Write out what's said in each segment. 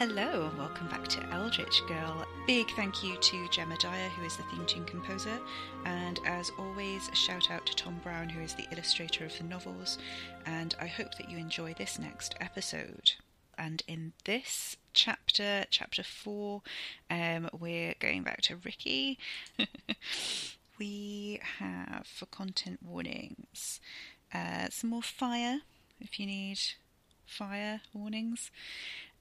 Hello and welcome back to Eldritch Girl. Big thank you to Gemma Dyer, who is the theme tune composer, and as always, a shout out to Tom Brown, who is the illustrator of the novels. And I hope that you enjoy this next episode. And in this chapter, chapter four, um, we're going back to Ricky. we have for content warnings uh, some more fire if you need fire warnings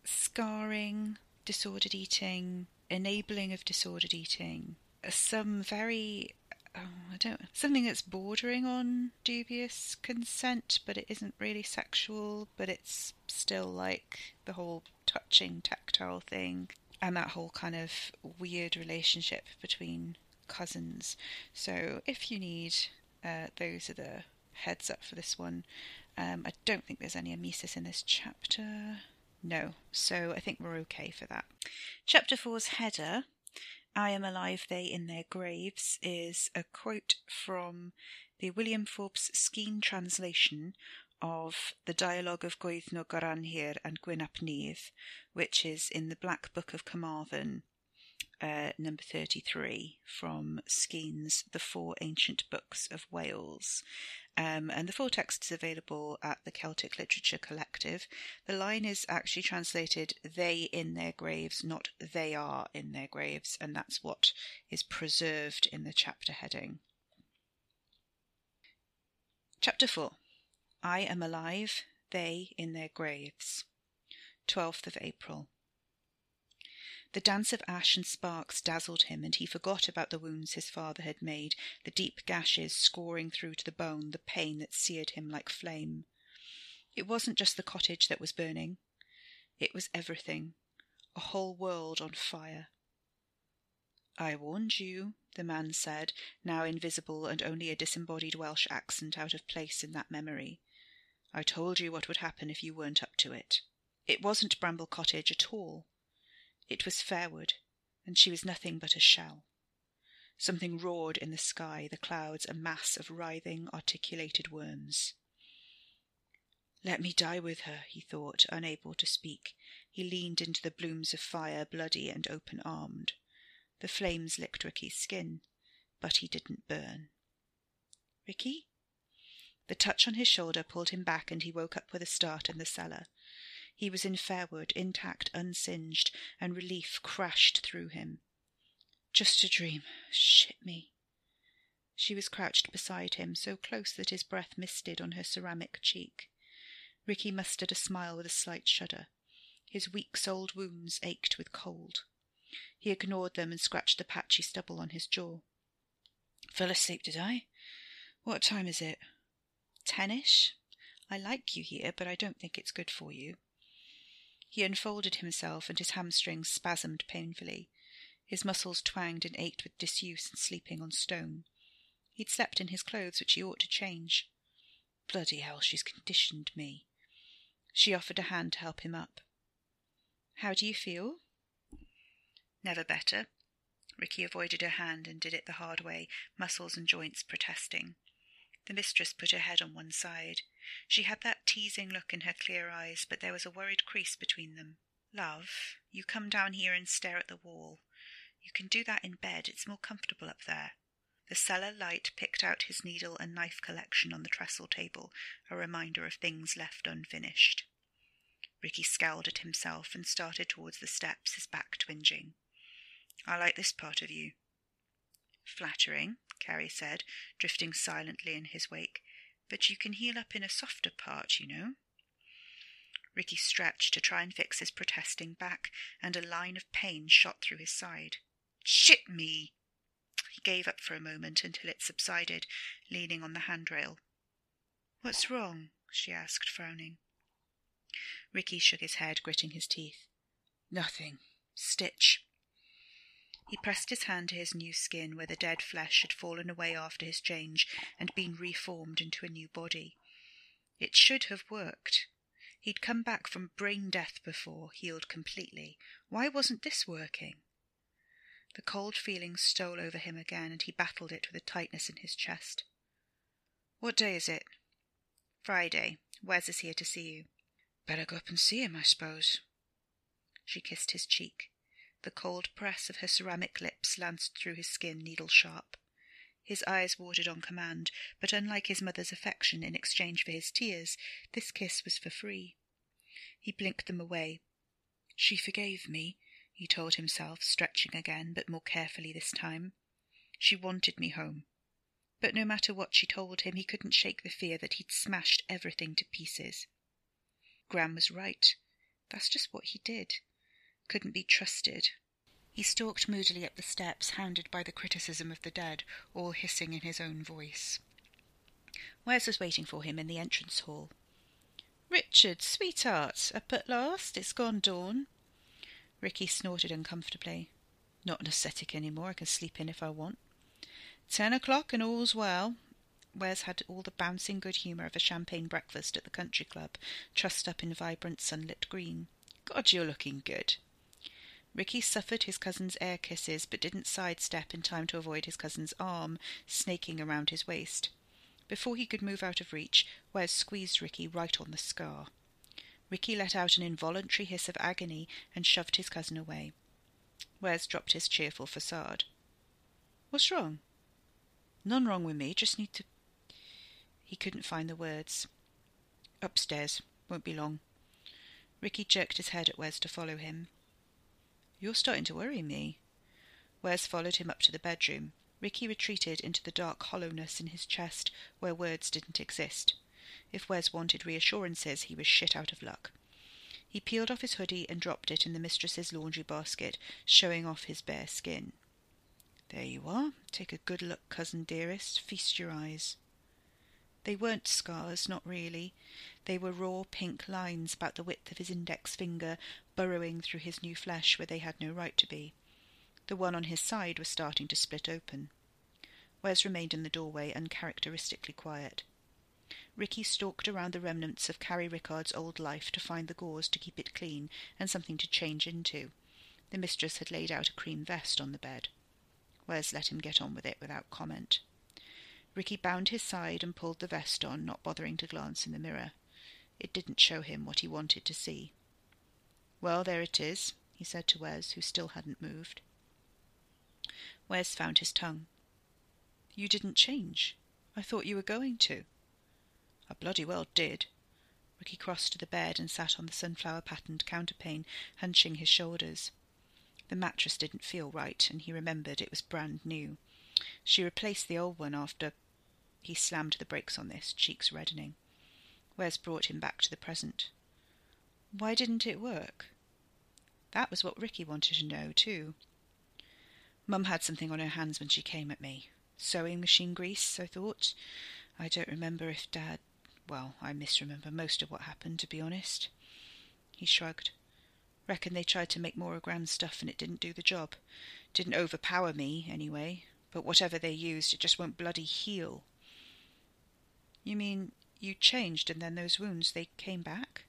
scarring, disordered eating, enabling of disordered eating, some very oh, I don't know. something that's bordering on dubious consent, but it isn't really sexual, but it's still like the whole touching, tactile thing, and that whole kind of weird relationship between cousins. So if you need, uh, those are the heads up for this one. Um, I don't think there's any emesis in this chapter. No, so I think we're okay for that. Chapter 4's header, I am alive, they in their graves, is a quote from the William Forbes Skene translation of the dialogue of Gwyddno Garanhir and Gwyn ap which is in the Black Book of Carmarthen, uh, number 33, from Skene's The Four Ancient Books of Wales. Um, and the full text is available at the Celtic Literature Collective. The line is actually translated they in their graves, not they are in their graves, and that's what is preserved in the chapter heading. Chapter 4 I am alive, they in their graves. 12th of April. The dance of ash and sparks dazzled him, and he forgot about the wounds his father had made, the deep gashes scoring through to the bone, the pain that seared him like flame. It wasn't just the cottage that was burning. It was everything, a whole world on fire. I warned you, the man said, now invisible and only a disembodied Welsh accent out of place in that memory. I told you what would happen if you weren't up to it. It wasn't Bramble Cottage at all. It was Fairwood, and she was nothing but a shell. Something roared in the sky, the clouds a mass of writhing, articulated worms. Let me die with her, he thought, unable to speak. He leaned into the blooms of fire, bloody and open armed. The flames licked Ricky's skin, but he didn't burn. Ricky? The touch on his shoulder pulled him back, and he woke up with a start in the cellar. He was in Fairwood, intact, unsinged, and relief crashed through him. Just a dream. Shit me. She was crouched beside him, so close that his breath misted on her ceramic cheek. Ricky mustered a smile with a slight shudder. His weak-souled wounds ached with cold. He ignored them and scratched the patchy stubble on his jaw. Fell asleep, did I? What time is it? Tenish. I like you here, but I don't think it's good for you. He unfolded himself, and his hamstrings spasmed painfully. His muscles twanged and ached with disuse and sleeping on stone. He'd slept in his clothes, which he ought to change. Bloody hell, she's conditioned me. She offered a hand to help him up. How do you feel? Never better. Ricky avoided her hand and did it the hard way, muscles and joints protesting. The mistress put her head on one side. She had that teasing look in her clear eyes, but there was a worried crease between them. Love, you come down here and stare at the wall. You can do that in bed. It's more comfortable up there. The cellar light picked out his needle and knife collection on the trestle table, a reminder of things left unfinished. Ricky scowled at himself and started towards the steps, his back twinging. I like this part of you. Flattering, Carrie said, drifting silently in his wake. But you can heal up in a softer part, you know. Ricky stretched to try and fix his protesting back, and a line of pain shot through his side. Shit me! He gave up for a moment until it subsided, leaning on the handrail. What's wrong? she asked, frowning. Ricky shook his head, gritting his teeth. Nothing. Stitch. He pressed his hand to his new skin, where the dead flesh had fallen away after his change and been reformed into a new body. It should have worked. He'd come back from brain death before, healed completely. Why wasn't this working? The cold feeling stole over him again, and he battled it with a tightness in his chest. What day is it? Friday. Wes is here to see you. Better go up and see him, I suppose. She kissed his cheek. The cold press of her ceramic lips lanced through his skin needle sharp. His eyes watered on command, but unlike his mother's affection in exchange for his tears, this kiss was for free. He blinked them away. She forgave me, he told himself, stretching again, but more carefully this time. She wanted me home. But no matter what she told him, he couldn't shake the fear that he'd smashed everything to pieces. Graham was right. That's just what he did. Couldn't be trusted. He stalked moodily up the steps, hounded by the criticism of the dead, all hissing in his own voice. Wes was waiting for him in the entrance hall. Richard, sweetheart, up at last? It's gone dawn. Ricky snorted uncomfortably. Not an ascetic any more. I can sleep in if I want. Ten o'clock and all's well. Wes had all the bouncing good humour of a champagne breakfast at the country club, trussed up in vibrant sunlit green. God, you're looking good. Ricky suffered his cousin's air kisses, but didn't sidestep in time to avoid his cousin's arm, snaking around his waist. Before he could move out of reach, Wes squeezed Ricky right on the scar. Ricky let out an involuntary hiss of agony and shoved his cousin away. Wes dropped his cheerful facade. What's wrong? None wrong with me, just need to. He couldn't find the words. Upstairs. Won't be long. Ricky jerked his head at Wes to follow him. You're starting to worry me. Wes followed him up to the bedroom. Ricky retreated into the dark hollowness in his chest where words didn't exist. If Wes wanted reassurances, he was shit out of luck. He peeled off his hoodie and dropped it in the mistress's laundry basket, showing off his bare skin. There you are. Take a good look, cousin dearest. Feast your eyes. They weren't scars, not really. They were raw pink lines about the width of his index finger, burrowing through his new flesh where they had no right to be. The one on his side was starting to split open. Wes remained in the doorway, uncharacteristically quiet. Ricky stalked around the remnants of Carrie Rickard's old life to find the gauze to keep it clean and something to change into. The mistress had laid out a cream vest on the bed. Wes let him get on with it without comment. Ricky bound his side and pulled the vest on, not bothering to glance in the mirror. It didn't show him what he wanted to see. Well, there it is, he said to Wes, who still hadn't moved. Wes found his tongue. You didn't change. I thought you were going to. I bloody well did. Ricky crossed to the bed and sat on the sunflower patterned counterpane, hunching his shoulders. The mattress didn't feel right, and he remembered it was brand new. She replaced the old one after. He slammed the brakes on this, cheeks reddening. Wes brought him back to the present. Why didn't it work? That was what Ricky wanted to know, too. Mum had something on her hands when she came at me. Sewing machine grease, I thought. I don't remember if Dad. Well, I misremember most of what happened, to be honest. He shrugged. Reckon they tried to make more of Gran's stuff and it didn't do the job. Didn't overpower me, anyway. But whatever they used, it just won't bloody heal. You mean you changed and then those wounds, they came back?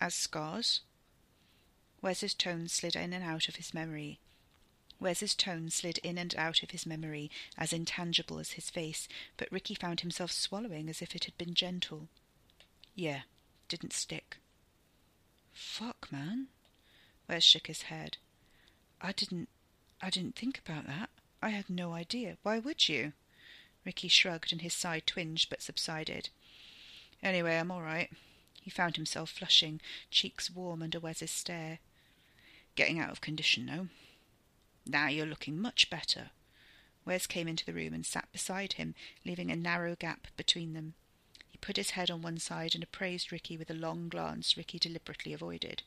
As scars? Wes's tone slid in and out of his memory. Wes's tone slid in and out of his memory, as intangible as his face, but Ricky found himself swallowing as if it had been gentle. Yeah, didn't stick. Fuck, man. Wes shook his head. I didn't I didn't think about that. I had no idea. Why would you? Ricky shrugged and his side twinged but subsided. Anyway, I'm all right. He found himself flushing, cheeks warm under Wes's stare. Getting out of condition, though. Now you're looking much better. Wes came into the room and sat beside him, leaving a narrow gap between them. He put his head on one side and appraised Ricky with a long glance Ricky deliberately avoided.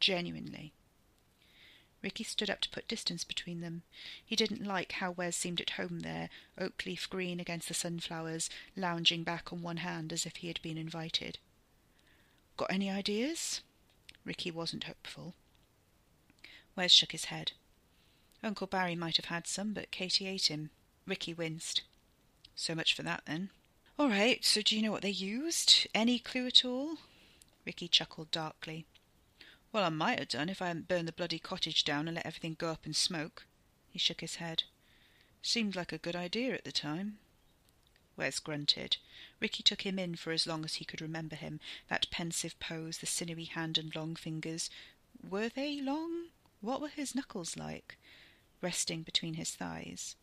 Genuinely. Ricky stood up to put distance between them. He didn't like how Wes seemed at home there, oak leaf green against the sunflowers, lounging back on one hand as if he had been invited. Got any ideas? Ricky wasn't hopeful. Wes shook his head. Uncle Barry might have had some, but Katy ate him. Ricky winced. So much for that, then. All right, so do you know what they used? Any clue at all? Ricky chuckled darkly. Well, I might have done if I hadn't burned the bloody cottage down and let everything go up in smoke. He shook his head. Seemed like a good idea at the time. Wes grunted. Ricky took him in for as long as he could remember him, that pensive pose, the sinewy hand and long fingers. were they long? What were his knuckles like, resting between his thighs?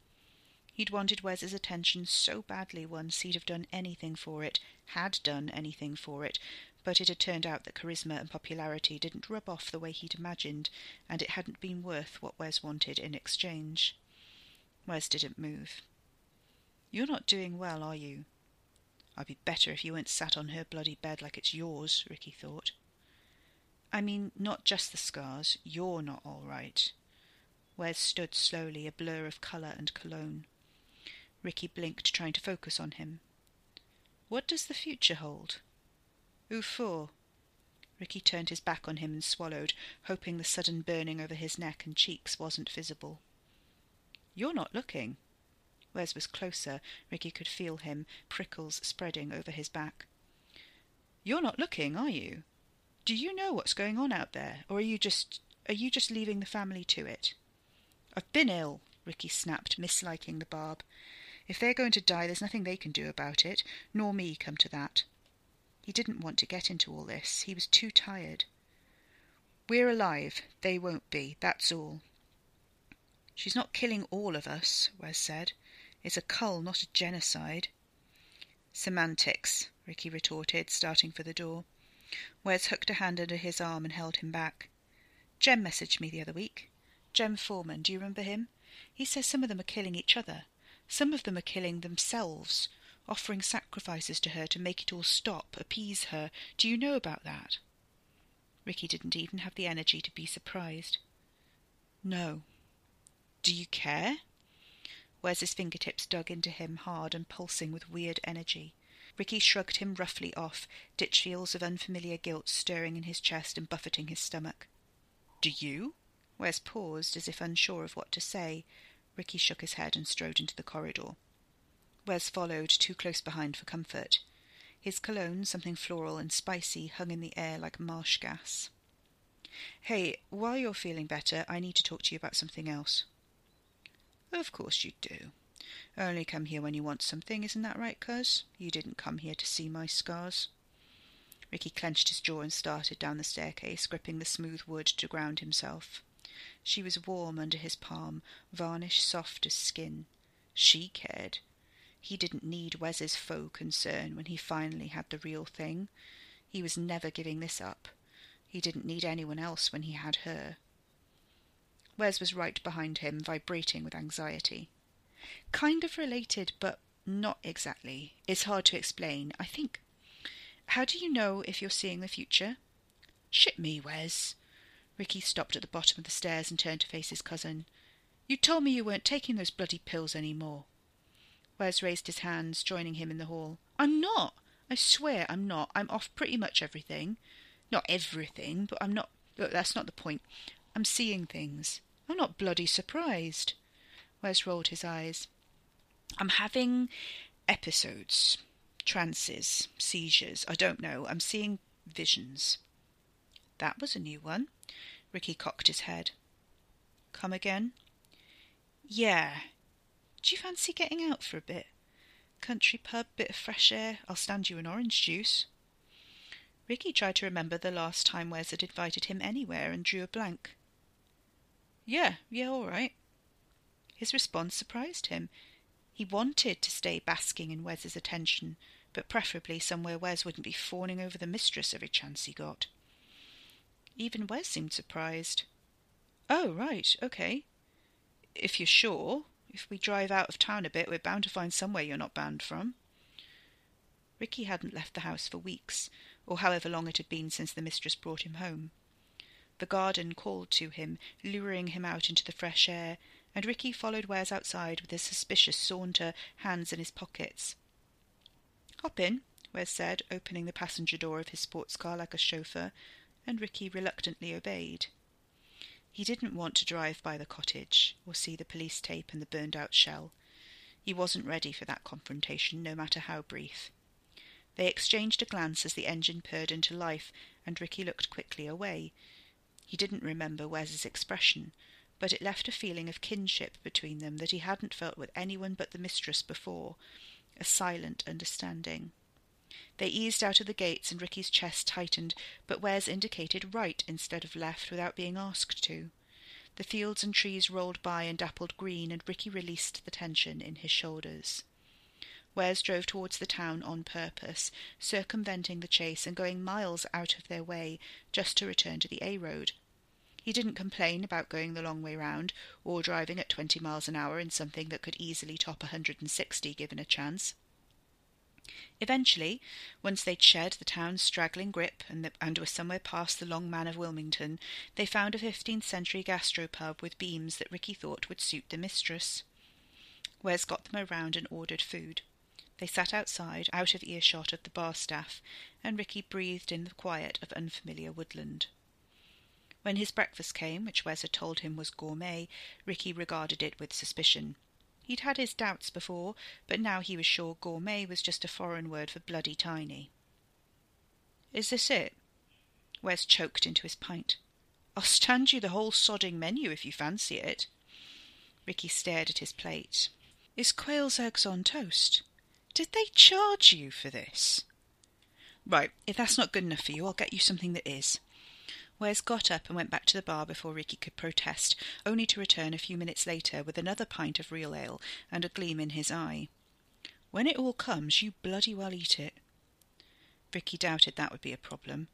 He'd wanted Wes's attention so badly once he'd have done anything for it, had done anything for it, but it had turned out that charisma and popularity didn't rub off the way he'd imagined, and it hadn't been worth what Wes wanted in exchange. Wes didn't move. You're not doing well, are you? I'd be better if you weren't sat on her bloody bed like it's yours, Ricky thought. I mean, not just the scars. You're not all right. Wes stood slowly, a blur of colour and cologne. Ricky blinked, trying to focus on him. What does the future hold? Who for? Ricky turned his back on him and swallowed, hoping the sudden burning over his neck and cheeks wasn't visible. You're not looking. Wes was closer. Ricky could feel him, prickles spreading over his back. You're not looking, are you? Do you know what's going on out there, or are you just are you just leaving the family to it? I've been ill, Ricky snapped, misliking the barb. If they're going to die, there's nothing they can do about it, nor me come to that. He didn't want to get into all this. He was too tired. We're alive. They won't be. That's all. She's not killing all of us, Wes said. It's a cull, not a genocide. Semantics, Ricky retorted, starting for the door. Wes hooked a hand under his arm and held him back. Jem messaged me the other week. Jem Foreman, do you remember him? He says some of them are killing each other. Some of them are killing themselves offering sacrifices to her to make it all stop, appease her. Do you know about that? Ricky didn't even have the energy to be surprised. No. Do you care? Wes's fingertips dug into him hard and pulsing with weird energy. Ricky shrugged him roughly off, ditch feels of unfamiliar guilt stirring in his chest and buffeting his stomach. Do you? Wes paused, as if unsure of what to say. Ricky shook his head and strode into the corridor. Wes followed, too close behind for comfort. His cologne, something floral and spicy, hung in the air like marsh gas. Hey, while you're feeling better, I need to talk to you about something else. Of course you do. Only come here when you want something, isn't that right, cuz? You didn't come here to see my scars. Ricky clenched his jaw and started down the staircase, gripping the smooth wood to ground himself. She was warm under his palm, varnish soft as skin. She cared. He didn't need Wes's faux concern when he finally had the real thing. He was never giving this up. He didn't need anyone else when he had her. Wes was right behind him, vibrating with anxiety. Kind of related, but not exactly. It's hard to explain. I think. How do you know if you're seeing the future? Shit me, Wes. Ricky stopped at the bottom of the stairs and turned to face his cousin. You told me you weren't taking those bloody pills any more. Wes raised his hands, joining him in the hall. I'm not. I swear I'm not. I'm off pretty much everything. Not everything, but I'm not. Look, that's not the point. I'm seeing things. I'm not bloody surprised. Wes rolled his eyes. I'm having episodes, trances, seizures. I don't know. I'm seeing visions. That was a new one. Ricky cocked his head. Come again? Yeah, do you fancy getting out for a bit? Country pub, bit of fresh air. I'll stand you an orange juice. Ricky tried to remember the last time Wes had invited him anywhere and drew a blank. Yeah, yeah, all right. His response surprised him. He wanted to stay basking in Wes's attention, but preferably somewhere Wes wouldn't be fawning over the mistress every chance he got. Even Wes seemed surprised. Oh, right, okay. If you're sure, if we drive out of town a bit, we're bound to find somewhere you're not banned from. Ricky hadn't left the house for weeks, or however long it had been since the mistress brought him home. The garden called to him, luring him out into the fresh air, and Ricky followed Wes outside with a suspicious saunter, hands in his pockets. Hop in, Wes said, opening the passenger door of his sports car like a chauffeur, and Ricky reluctantly obeyed. He didn't want to drive by the cottage or see the police tape and the burned out shell. He wasn't ready for that confrontation, no matter how brief. They exchanged a glance as the engine purred into life, and Ricky looked quickly away. He didn't remember Wes's expression, but it left a feeling of kinship between them that he hadn't felt with anyone but the mistress before, a silent understanding. They eased out of the gates, and Ricky's chest tightened, but Wes indicated right instead of left without being asked to. The fields and trees rolled by in dappled green, and Ricky released the tension in his shoulders. Wes drove towards the town on purpose, circumventing the chase and going miles out of their way just to return to the A road. He didn't complain about going the long way round, or driving at twenty miles an hour in something that could easily top a hundred and sixty given a chance. Eventually, once they'd shed the town's straggling grip and, were somewhere past the long man of Wilmington, they found a 15th century gastropub with beams that Ricky thought would suit the mistress. Wes got them around and ordered food. They sat outside, out of earshot of the bar staff, and Ricky breathed in the quiet of unfamiliar woodland. When his breakfast came, which Wes had told him was gourmet, Ricky regarded it with suspicion. He'd had his doubts before, but now he was sure gourmet was just a foreign word for bloody tiny. Is this it? Wes choked into his pint. I'll stand you the whole sodding menu if you fancy it. Ricky stared at his plate. Is quail's eggs on toast? Did they charge you for this? Right, if that's not good enough for you, I'll get you something that is. Wes got up and went back to the bar before Ricky could protest, only to return a few minutes later with another pint of real ale and a gleam in his eye. When it all comes, you bloody well eat it. Ricky doubted that would be a problem.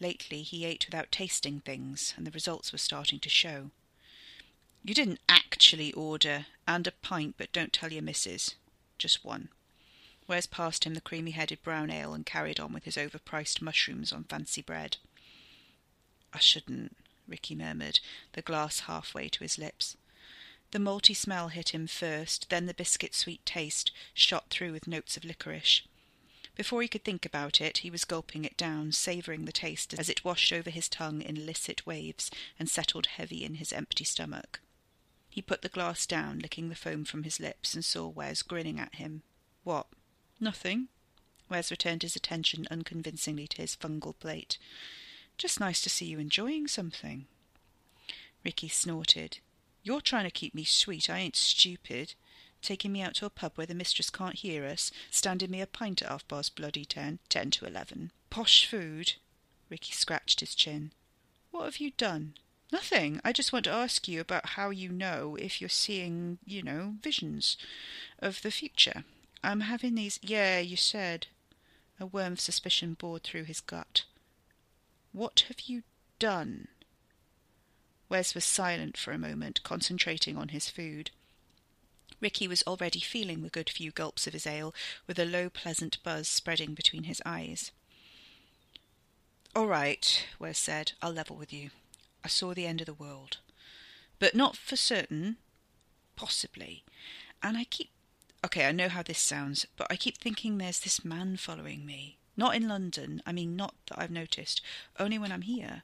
Lately he ate without tasting things, and the results were starting to show. You didn't actually order, and a pint, but don't tell your missus. Just one. Wes passed him the creamy-headed brown ale and carried on with his overpriced mushrooms on fancy bread. I shouldn't, Ricky murmured, the glass halfway to his lips. The malty smell hit him first, then the biscuit sweet taste shot through with notes of licorice. Before he could think about it, he was gulping it down, savouring the taste as it washed over his tongue in illicit waves and settled heavy in his empty stomach. He put the glass down, licking the foam from his lips, and saw Wes grinning at him. What? Nothing? Wes returned his attention unconvincingly to his fungal plate. Just nice to see you enjoying something. Ricky snorted. You're trying to keep me sweet. I ain't stupid. Taking me out to a pub where the mistress can't hear us, standing me a pint at half past bloody ten, ten to eleven. Posh food. Ricky scratched his chin. What have you done? Nothing. I just want to ask you about how you know if you're seeing, you know, visions of the future. I'm having these. Yeah, you said. A worm of suspicion bored through his gut. What have you done? Wes was silent for a moment, concentrating on his food. Ricky was already feeling the good few gulps of his ale, with a low, pleasant buzz spreading between his eyes. All right, Wes said, I'll level with you. I saw the end of the world. But not for certain. Possibly. And I keep. Okay, I know how this sounds, but I keep thinking there's this man following me. Not in London. I mean, not that I've noticed. Only when I'm here.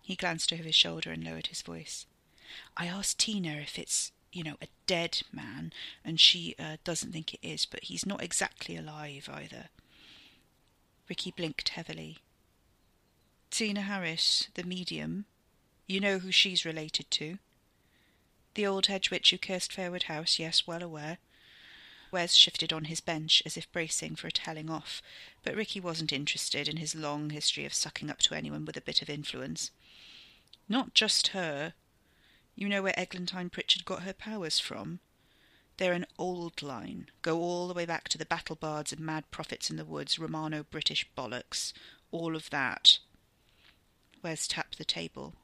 He glanced over his shoulder and lowered his voice. I asked Tina if it's, you know, a dead man, and she uh, doesn't think it is, but he's not exactly alive either. Ricky blinked heavily. Tina Harris, the medium. You know who she's related to? The old hedge witch who cursed Fairwood House, yes, well aware. Wes shifted on his bench as if bracing for a telling off, but Ricky wasn't interested in his long history of sucking up to anyone with a bit of influence. Not just her. You know where Eglantine Pritchard got her powers from? They're an old line, go all the way back to the battle bards and mad prophets in the woods, Romano British bollocks, all of that. Wes tapped the table.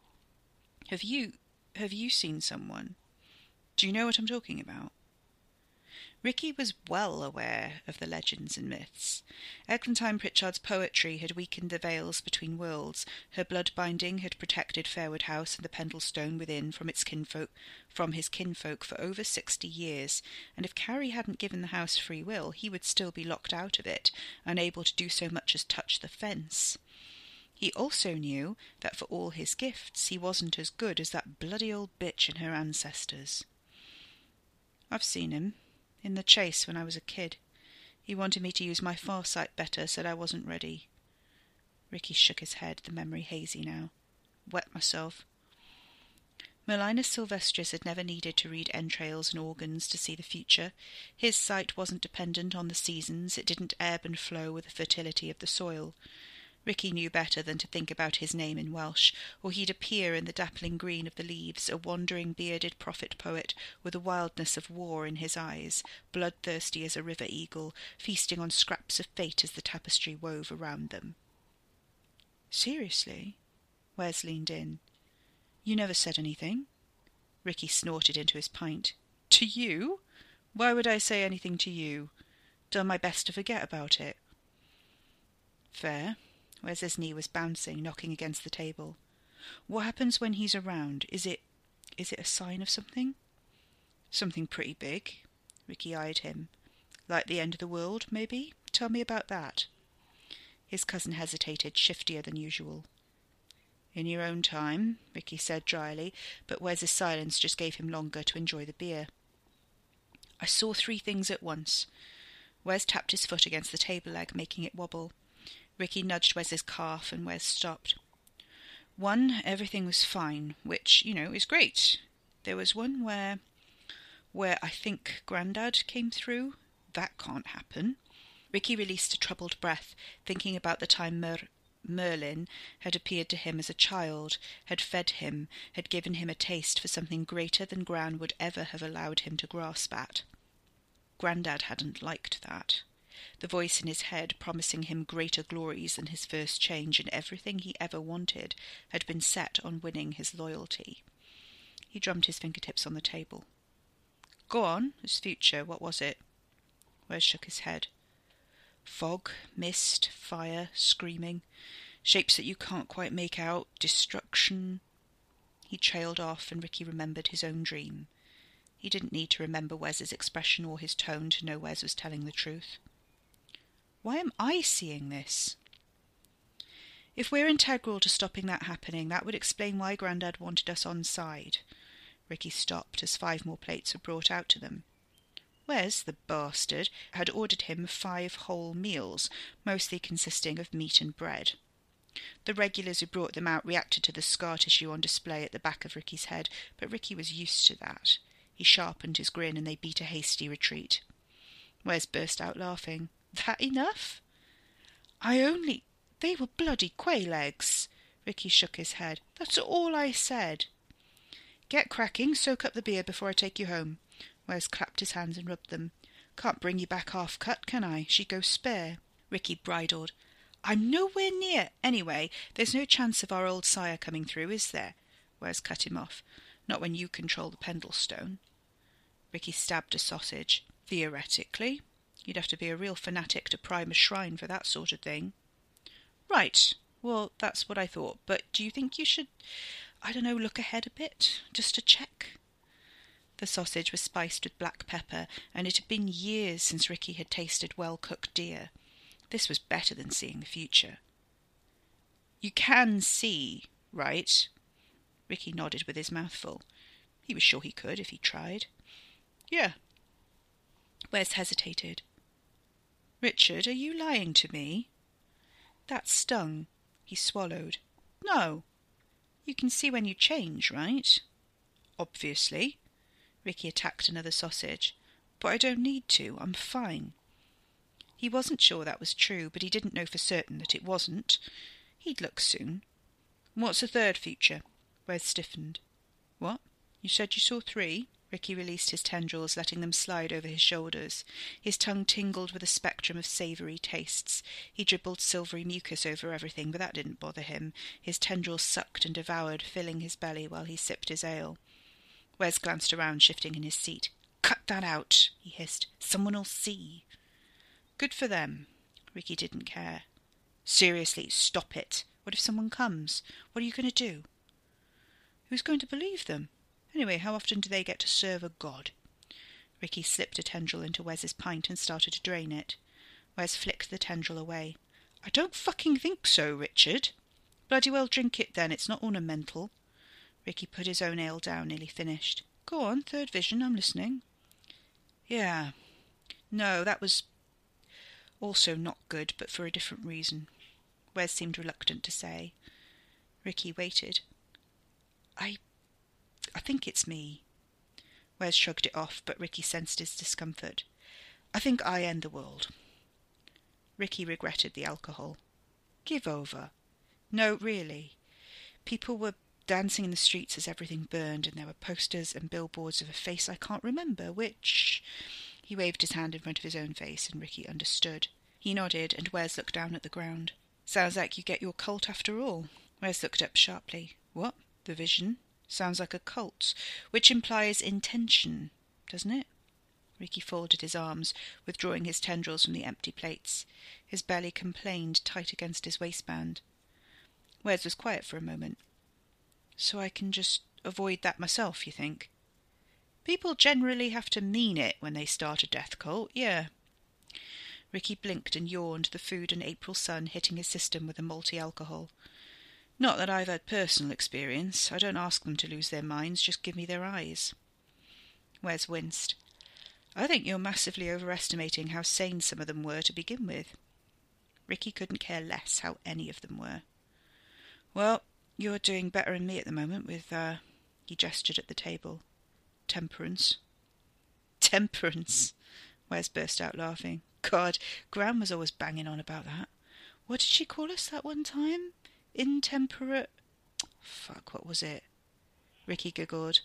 Have you have you seen someone? Do you know what I'm talking about? Ricky was well aware of the legends and myths. Eglantine Pritchard's poetry had weakened the veils between worlds. Her blood binding had protected Fairwood House and the Pendle Stone within from its kinfolk, from his kinfolk for over sixty years, and if Carrie hadn't given the house free will, he would still be locked out of it, unable to do so much as touch the fence. He also knew that for all his gifts, he wasn't as good as that bloody old bitch and her ancestors. I've seen him, in the chase when I was a kid. He wanted me to use my farsight better, said I wasn't ready. Ricky shook his head, the memory hazy now. Wet myself. Merlinus Sylvestris had never needed to read entrails and organs to see the future. His sight wasn't dependent on the seasons, it didn't ebb and flow with the fertility of the soil. Ricky knew better than to think about his name in Welsh, or he'd appear in the dappling green of the leaves, a wandering bearded prophet poet with the wildness of war in his eyes, bloodthirsty as a river eagle, feasting on scraps of fate as the tapestry wove around them. Seriously? Wes leaned in. You never said anything. Ricky snorted into his pint. To you? Why would I say anything to you? Done my best to forget about it. Fair. Wes's knee was bouncing, knocking against the table. What happens when he's around? Is it is it a sign of something? Something pretty big. Ricky eyed him. Like the end of the world, maybe? Tell me about that. His cousin hesitated, shiftier than usual. In your own time, Ricky said dryly, but Wes's silence just gave him longer to enjoy the beer. I saw three things at once. Wes tapped his foot against the table leg, making it wobble. Ricky nudged Wes's calf, and Wes stopped. One, everything was fine, which, you know, is great. There was one where where I think Grandad came through. That can't happen. Ricky released a troubled breath, thinking about the time Mer- Merlin had appeared to him as a child, had fed him, had given him a taste for something greater than Gran would ever have allowed him to grasp at. Grandad hadn't liked that the voice in his head promising him greater glories than his first change, and everything he ever wanted had been set on winning his loyalty. He drummed his fingertips on the table. Go on, his future, what was it? Wes shook his head. Fog, mist, fire, screaming, shapes that you can't quite make out, destruction. He trailed off, and Ricky remembered his own dream. He didn't need to remember Wes's expression or his tone to know Wes was telling the truth. Why am I seeing this? If we're integral to stopping that happening, that would explain why Grandad wanted us on side. Ricky stopped as five more plates were brought out to them. Wes, the bastard, had ordered him five whole meals, mostly consisting of meat and bread. The regulars who brought them out reacted to the scar tissue on display at the back of Ricky's head, but Ricky was used to that. He sharpened his grin and they beat a hasty retreat. Wes burst out laughing. That enough? I only. They were bloody quail eggs. Ricky shook his head. That's all I said. Get cracking, soak up the beer before I take you home. Wes clapped his hands and rubbed them. Can't bring you back half cut, can I? She goes spare. Ricky bridled. I'm nowhere near. Anyway, there's no chance of our old sire coming through, is there? Wes cut him off. Not when you control the Pendlestone. Ricky stabbed a sausage. Theoretically. You'd have to be a real fanatic to prime a shrine for that sort of thing. Right. Well, that's what I thought. But do you think you should, I don't know, look ahead a bit, just to check? The sausage was spiced with black pepper, and it had been years since Ricky had tasted well cooked deer. This was better than seeing the future. You can see, right? Ricky nodded with his mouth full. He was sure he could if he tried. Yeah. Wes hesitated. Richard, are you lying to me? That stung. He swallowed. No. You can see when you change, right? Obviously. Ricky attacked another sausage. But I don't need to. I'm fine. He wasn't sure that was true, but he didn't know for certain that it wasn't. He'd look soon. What's the third feature? Wes stiffened. What? You said you saw three? Ricky released his tendrils, letting them slide over his shoulders. His tongue tingled with a spectrum of savoury tastes. He dribbled silvery mucus over everything, but that didn't bother him. His tendrils sucked and devoured, filling his belly while he sipped his ale. Wes glanced around, shifting in his seat. Cut that out, he hissed. Someone'll see. Good for them. Ricky didn't care. Seriously, stop it. What if someone comes? What are you going to do? Who's going to believe them? Anyway, how often do they get to serve a god? Ricky slipped a tendril into Wes's pint and started to drain it. Wes flicked the tendril away. I don't fucking think so, Richard. Bloody well drink it then, it's not ornamental. Ricky put his own ale down, nearly finished. Go on, third vision, I'm listening. Yeah. No, that was also not good, but for a different reason. Wes seemed reluctant to say. Ricky waited. I I think it's me. Wes shrugged it off, but Ricky sensed his discomfort. I think I end the world. Ricky regretted the alcohol. Give over. No, really. People were dancing in the streets as everything burned, and there were posters and billboards of a face I can't remember, which. He waved his hand in front of his own face, and Ricky understood. He nodded, and Wes looked down at the ground. Sounds like you get your cult after all. Wes looked up sharply. What? The vision? Sounds like a cult, which implies intention, doesn't it? Ricky folded his arms, withdrawing his tendrils from the empty plates. His belly complained tight against his waistband. Wes was quiet for a moment. So I can just avoid that myself, you think? People generally have to mean it when they start a death cult, yeah. Ricky blinked and yawned, the food and April sun hitting his system with a malty alcohol. Not that I've had personal experience. I don't ask them to lose their minds, just give me their eyes. Wes winced. I think you're massively overestimating how sane some of them were to begin with. Ricky couldn't care less how any of them were. Well, you're doing better than me at the moment with, uh, he gestured at the table. Temperance. Temperance! Wes burst out laughing. God, Gran was always banging on about that. What did she call us that one time? Intemperate. Fuck, what was it? Ricky giggled.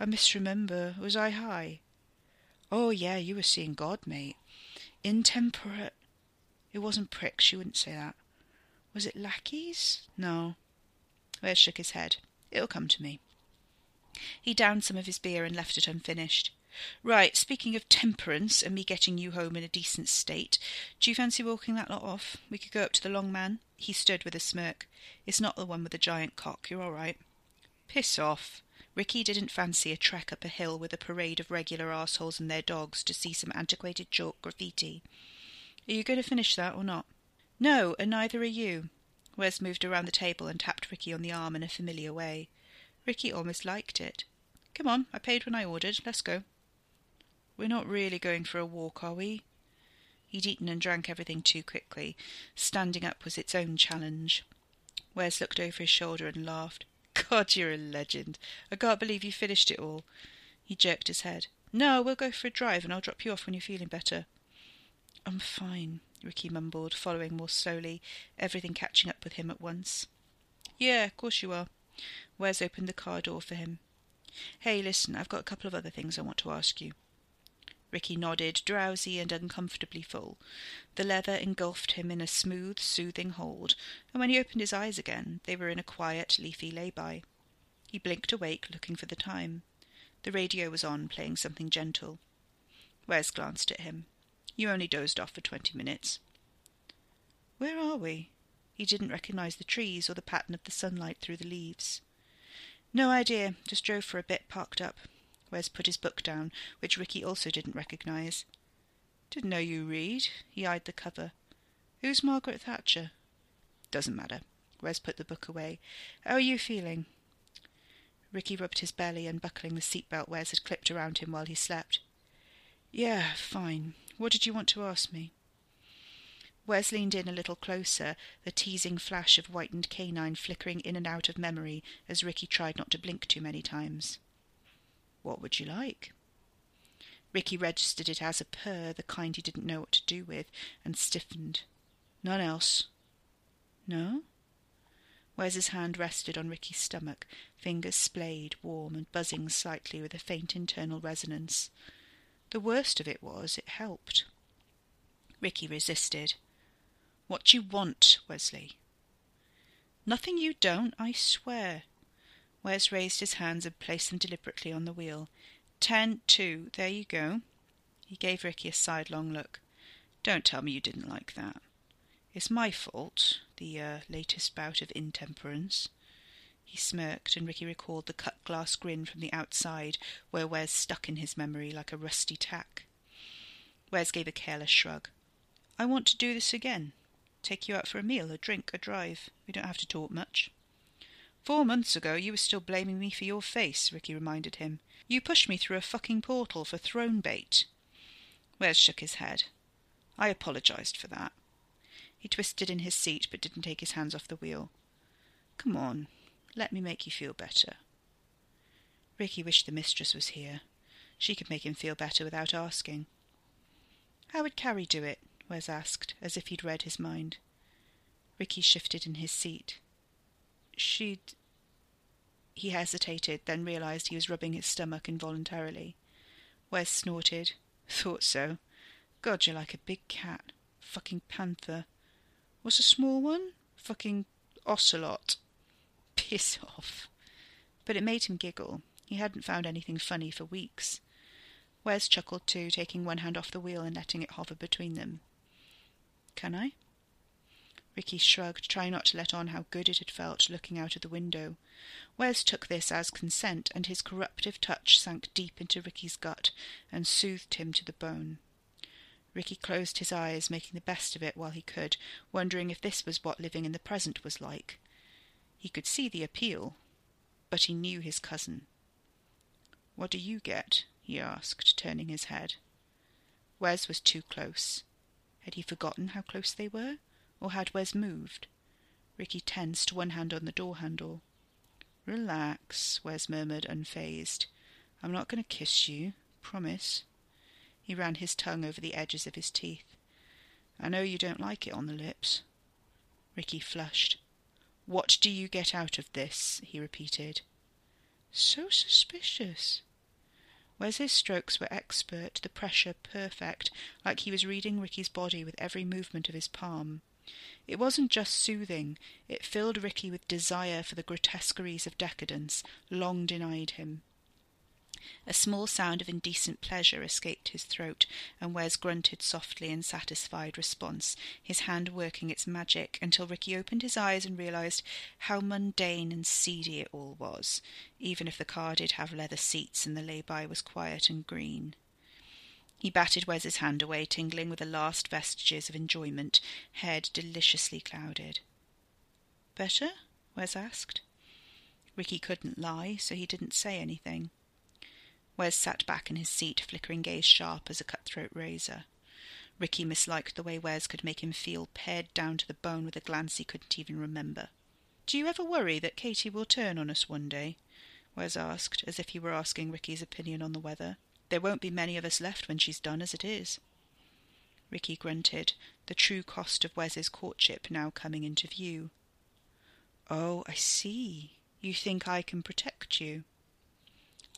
I misremember. Was I high? Oh, yeah, you were seeing God, mate. Intemperate. It wasn't pricks, she wouldn't say that. Was it lackeys? No. Wes shook his head. It'll come to me. He downed some of his beer and left it unfinished. Right, speaking of temperance and me getting you home in a decent state, do you fancy walking that lot off? We could go up to the long man. He stood with a smirk. It's not the one with the giant cock. You're all right. Piss off. Ricky didn't fancy a trek up a hill with a parade of regular assholes and their dogs to see some antiquated chalk graffiti. Are you going to finish that or not? No, and neither are you. Wes moved around the table and tapped Ricky on the arm in a familiar way. Ricky almost liked it. Come on, I paid when I ordered. Let's go. We're not really going for a walk, are we? He'd eaten and drank everything too quickly. Standing up was its own challenge. Wes looked over his shoulder and laughed. God, you're a legend. I can't believe you finished it all. He jerked his head. No, we'll go for a drive and I'll drop you off when you're feeling better. I'm fine, Ricky mumbled, following more slowly, everything catching up with him at once. Yeah, of course you are. Wes opened the car door for him. Hey, listen, I've got a couple of other things I want to ask you. Ricky nodded, drowsy and uncomfortably full. The leather engulfed him in a smooth, soothing hold, and when he opened his eyes again, they were in a quiet, leafy lay-by. He blinked awake, looking for the time. The radio was on, playing something gentle. Wes glanced at him. You only dozed off for twenty minutes. Where are we? He didn't recognize the trees or the pattern of the sunlight through the leaves. No idea. Just drove for a bit, parked up. Wes put his book down, which Ricky also didn't recognize. Didn't know you read. He eyed the cover. Who's Margaret Thatcher? Doesn't matter. Wes put the book away. How are you feeling? Ricky rubbed his belly, unbuckling the seatbelt Wes had clipped around him while he slept. Yeah, fine. What did you want to ask me? Wes leaned in a little closer, the teasing flash of whitened canine flickering in and out of memory as Ricky tried not to blink too many times. What would you like? Ricky registered it as a purr, the kind he didn't know what to do with, and stiffened. None else. No? Wes's hand rested on Ricky's stomach, fingers splayed, warm, and buzzing slightly with a faint internal resonance. The worst of it was, it helped. Ricky resisted. What you want, Wesley? Nothing you don't, I swear. Wes raised his hands and placed them deliberately on the wheel. Ten, two, there you go. He gave Ricky a sidelong look. Don't tell me you didn't like that. It's my fault, the uh, latest bout of intemperance. He smirked, and Ricky recalled the cut glass grin from the outside, where Wes stuck in his memory like a rusty tack. Wes gave a careless shrug. I want to do this again. Take you out for a meal, a drink, a drive. We don't have to talk much. Four months ago you were still blaming me for your face, Ricky reminded him. You pushed me through a fucking portal for throne bait. Wes shook his head. I apologized for that. He twisted in his seat but didn't take his hands off the wheel. Come on, let me make you feel better. Ricky wished the mistress was here. She could make him feel better without asking. How would Carrie do it? Wes asked, as if he'd read his mind. Ricky shifted in his seat. She'd. He hesitated, then realized he was rubbing his stomach involuntarily. Wes snorted. Thought so. God, you're like a big cat. Fucking panther. What's a small one? Fucking ocelot. Piss off. But it made him giggle. He hadn't found anything funny for weeks. Wes chuckled too, taking one hand off the wheel and letting it hover between them. Can I? Ricky shrugged, trying not to let on how good it had felt looking out of the window. Wes took this as consent, and his corruptive touch sank deep into Ricky's gut and soothed him to the bone. Ricky closed his eyes, making the best of it while he could, wondering if this was what living in the present was like. He could see the appeal, but he knew his cousin. What do you get? he asked, turning his head. Wes was too close. Had he forgotten how close they were, or had Wes moved? Ricky tensed, one hand on the door handle. Relax, Wes murmured, unfazed. I'm not going to kiss you. Promise. He ran his tongue over the edges of his teeth. I know you don't like it on the lips. Ricky flushed. What do you get out of this? he repeated. So suspicious. Wes's strokes were expert, the pressure perfect, like he was reading Ricky's body with every movement of his palm. It wasn't just soothing, it filled Ricky with desire for the grotesqueries of decadence, long denied him. A small sound of indecent pleasure escaped his throat, and Wes grunted softly in satisfied response, his hand working its magic, until Ricky opened his eyes and realized how mundane and seedy it all was, even if the car did have leather seats and the lay-by was quiet and green. He batted Wes's hand away, tingling with the last vestiges of enjoyment, head deliciously clouded. Better? Wes asked. Ricky couldn't lie, so he didn't say anything. Wes sat back in his seat, flickering gaze sharp as a cutthroat razor. Ricky misliked the way Wes could make him feel pared down to the bone with a glance he couldn't even remember. Do you ever worry that Katie will turn on us one day? Wes asked, as if he were asking Ricky's opinion on the weather. There won't be many of us left when she's done as it is. Ricky grunted, the true cost of Wes's courtship now coming into view. Oh, I see. You think I can protect you?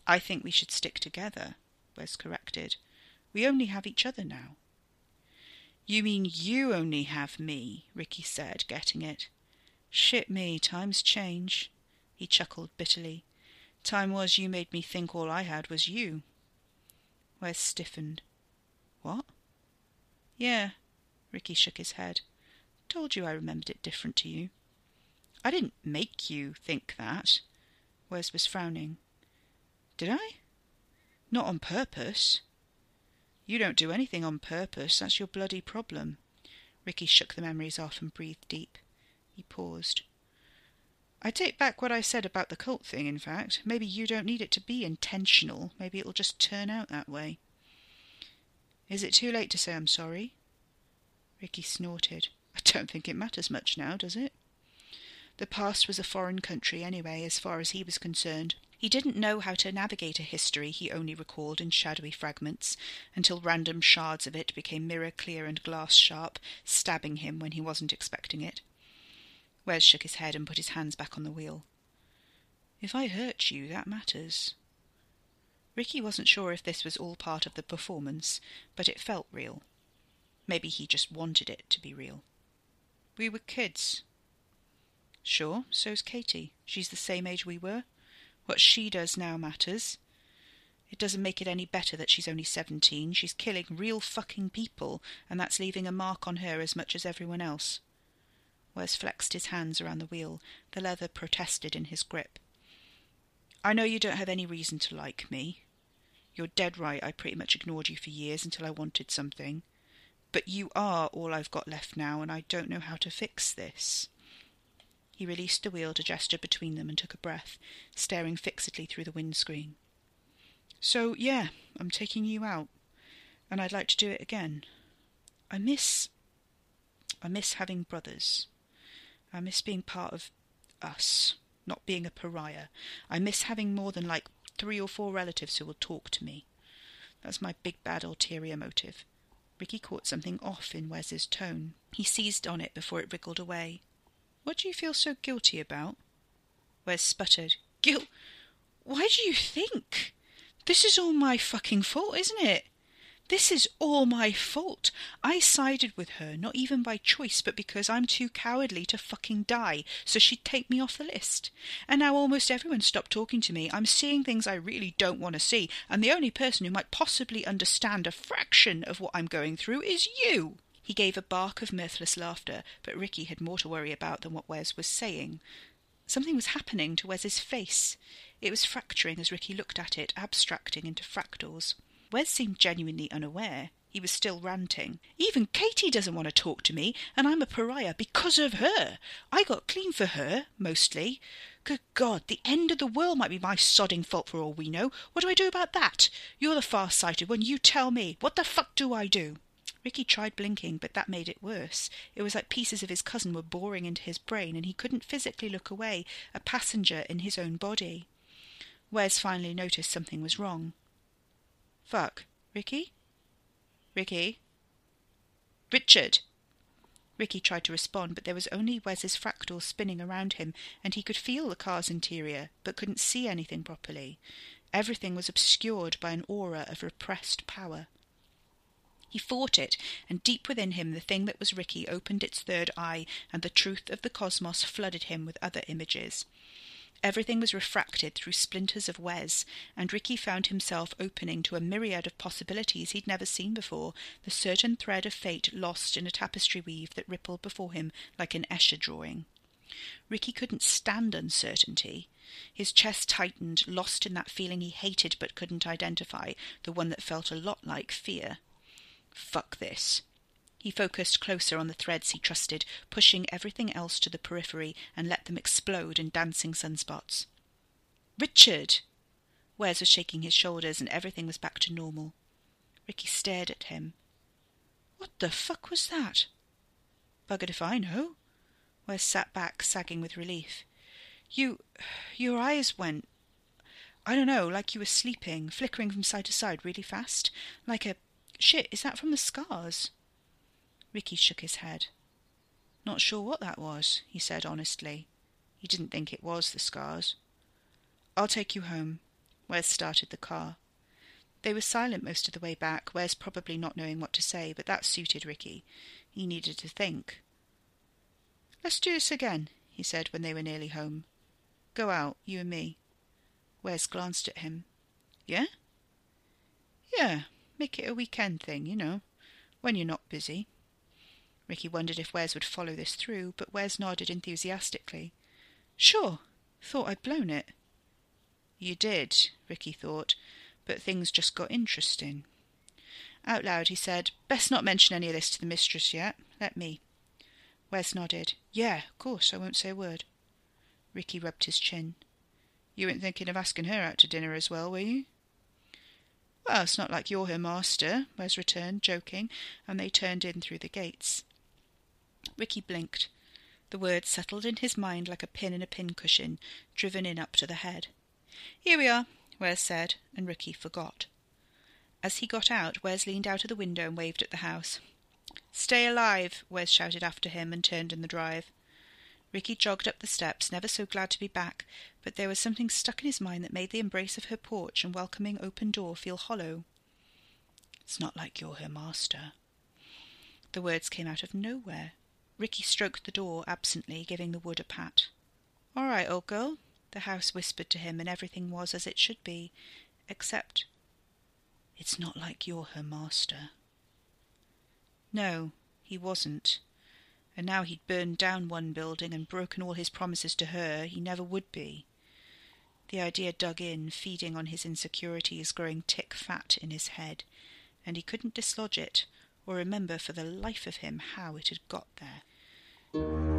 I think we should stick together, Wes corrected. We only have each other now. You mean you only have me, Ricky said, getting it. Shit me, times change. He chuckled bitterly. Time was you made me think all I had was you. Wes stiffened. What? Yeah, Ricky shook his head. Told you I remembered it different to you. I didn't make you think that. Wes was frowning. Did I? Not on purpose. You don't do anything on purpose. That's your bloody problem. Ricky shook the memories off and breathed deep. He paused. I take back what I said about the cult thing, in fact. Maybe you don't need it to be intentional. Maybe it'll just turn out that way. Is it too late to say I'm sorry? Ricky snorted. I don't think it matters much now, does it? The past was a foreign country anyway, as far as he was concerned. He didn't know how to navigate a history he only recalled in shadowy fragments, until random shards of it became mirror clear and glass sharp, stabbing him when he wasn't expecting it. Wes shook his head and put his hands back on the wheel. If I hurt you, that matters. Ricky wasn't sure if this was all part of the performance, but it felt real. Maybe he just wanted it to be real. We were kids. Sure, so's Katie. She's the same age we were. What she does now matters. It doesn't make it any better that she's only seventeen. She's killing real fucking people, and that's leaving a mark on her as much as everyone else. Wes flexed his hands around the wheel. The leather protested in his grip. I know you don't have any reason to like me. You're dead right, I pretty much ignored you for years until I wanted something. But you are all I've got left now, and I don't know how to fix this. He released the wheel to gesture between them and took a breath, staring fixedly through the windscreen. So, yeah, I'm taking you out, and I'd like to do it again. I miss. I miss having brothers. I miss being part of us, not being a pariah. I miss having more than like three or four relatives who will talk to me. That's my big bad ulterior motive. Ricky caught something off in Wes's tone. He seized on it before it wriggled away. What do you feel so guilty about? Wes sputtered. Guilt? Why do you think? This is all my fucking fault, isn't it? This is all my fault. I sided with her, not even by choice, but because I'm too cowardly to fucking die, so she'd take me off the list. And now almost everyone stopped talking to me. I'm seeing things I really don't want to see, and the only person who might possibly understand a fraction of what I'm going through is you. He gave a bark of mirthless laughter, but Ricky had more to worry about than what Wes was saying. Something was happening to Wes's face. It was fracturing as Ricky looked at it, abstracting into fractals. Wes seemed genuinely unaware. He was still ranting. Even Katie doesn't want to talk to me, and I'm a pariah because of her. I got clean for her, mostly. Good God, the end of the world might be my sodding fault for all we know. What do I do about that? You're the far-sighted one. You tell me. What the fuck do I do? Ricky tried blinking, but that made it worse. It was like pieces of his cousin were boring into his brain, and he couldn't physically look away, a passenger in his own body. Wes finally noticed something was wrong. Fuck. Ricky? Ricky? Richard! Ricky tried to respond, but there was only Wes's fractal spinning around him, and he could feel the car's interior, but couldn't see anything properly. Everything was obscured by an aura of repressed power. He fought it, and deep within him the thing that was Ricky opened its third eye, and the truth of the cosmos flooded him with other images. Everything was refracted through splinters of Wes, and Ricky found himself opening to a myriad of possibilities he'd never seen before, the certain thread of fate lost in a tapestry weave that rippled before him like an Escher drawing. Ricky couldn't stand uncertainty. His chest tightened, lost in that feeling he hated but couldn't identify, the one that felt a lot like fear. Fuck this. He focused closer on the threads he trusted, pushing everything else to the periphery and let them explode in dancing sunspots. Richard! Wes was shaking his shoulders and everything was back to normal. Ricky stared at him. What the fuck was that? Buggered if I know. Wes sat back, sagging with relief. You. your eyes went. I don't know, like you were sleeping, flickering from side to side really fast. Like a. Shit, is that from the scars? Ricky shook his head. Not sure what that was, he said honestly. He didn't think it was the scars. I'll take you home. Wes started the car. They were silent most of the way back, Wes probably not knowing what to say, but that suited Ricky. He needed to think. Let's do this again, he said when they were nearly home. Go out, you and me. Wes glanced at him. Yeah? Yeah, make it a weekend thing, you know, when you're not busy. Ricky wondered if Wes would follow this through, but Wes nodded enthusiastically. Sure. Thought I'd blown it. You did, Ricky thought, but things just got interesting. Out loud he said, Best not mention any of this to the mistress yet. Let me. Wes nodded. Yeah, of course, I won't say a word. Ricky rubbed his chin. You weren't thinking of asking her out to dinner as well, were you? Well, it's not like you're her master, Wes returned, joking, and they turned in through the gates. Ricky blinked. The words settled in his mind like a pin in a pincushion, driven in up to the head. Here we are, Wes said, and Ricky forgot. As he got out, Wes leaned out of the window and waved at the house. Stay alive, Wes shouted after him and turned in the drive. Ricky jogged up the steps, never so glad to be back, but there was something stuck in his mind that made the embrace of her porch and welcoming open door feel hollow. It's not like you're her master. The words came out of nowhere. Ricky stroked the door absently, giving the wood a pat. All right, old girl, the house whispered to him, and everything was as it should be, except it's not like you're her master. No, he wasn't. And now he'd burned down one building and broken all his promises to her, he never would be. The idea dug in, feeding on his insecurities, growing tick fat in his head, and he couldn't dislodge it or remember for the life of him how it had got there. Thank you.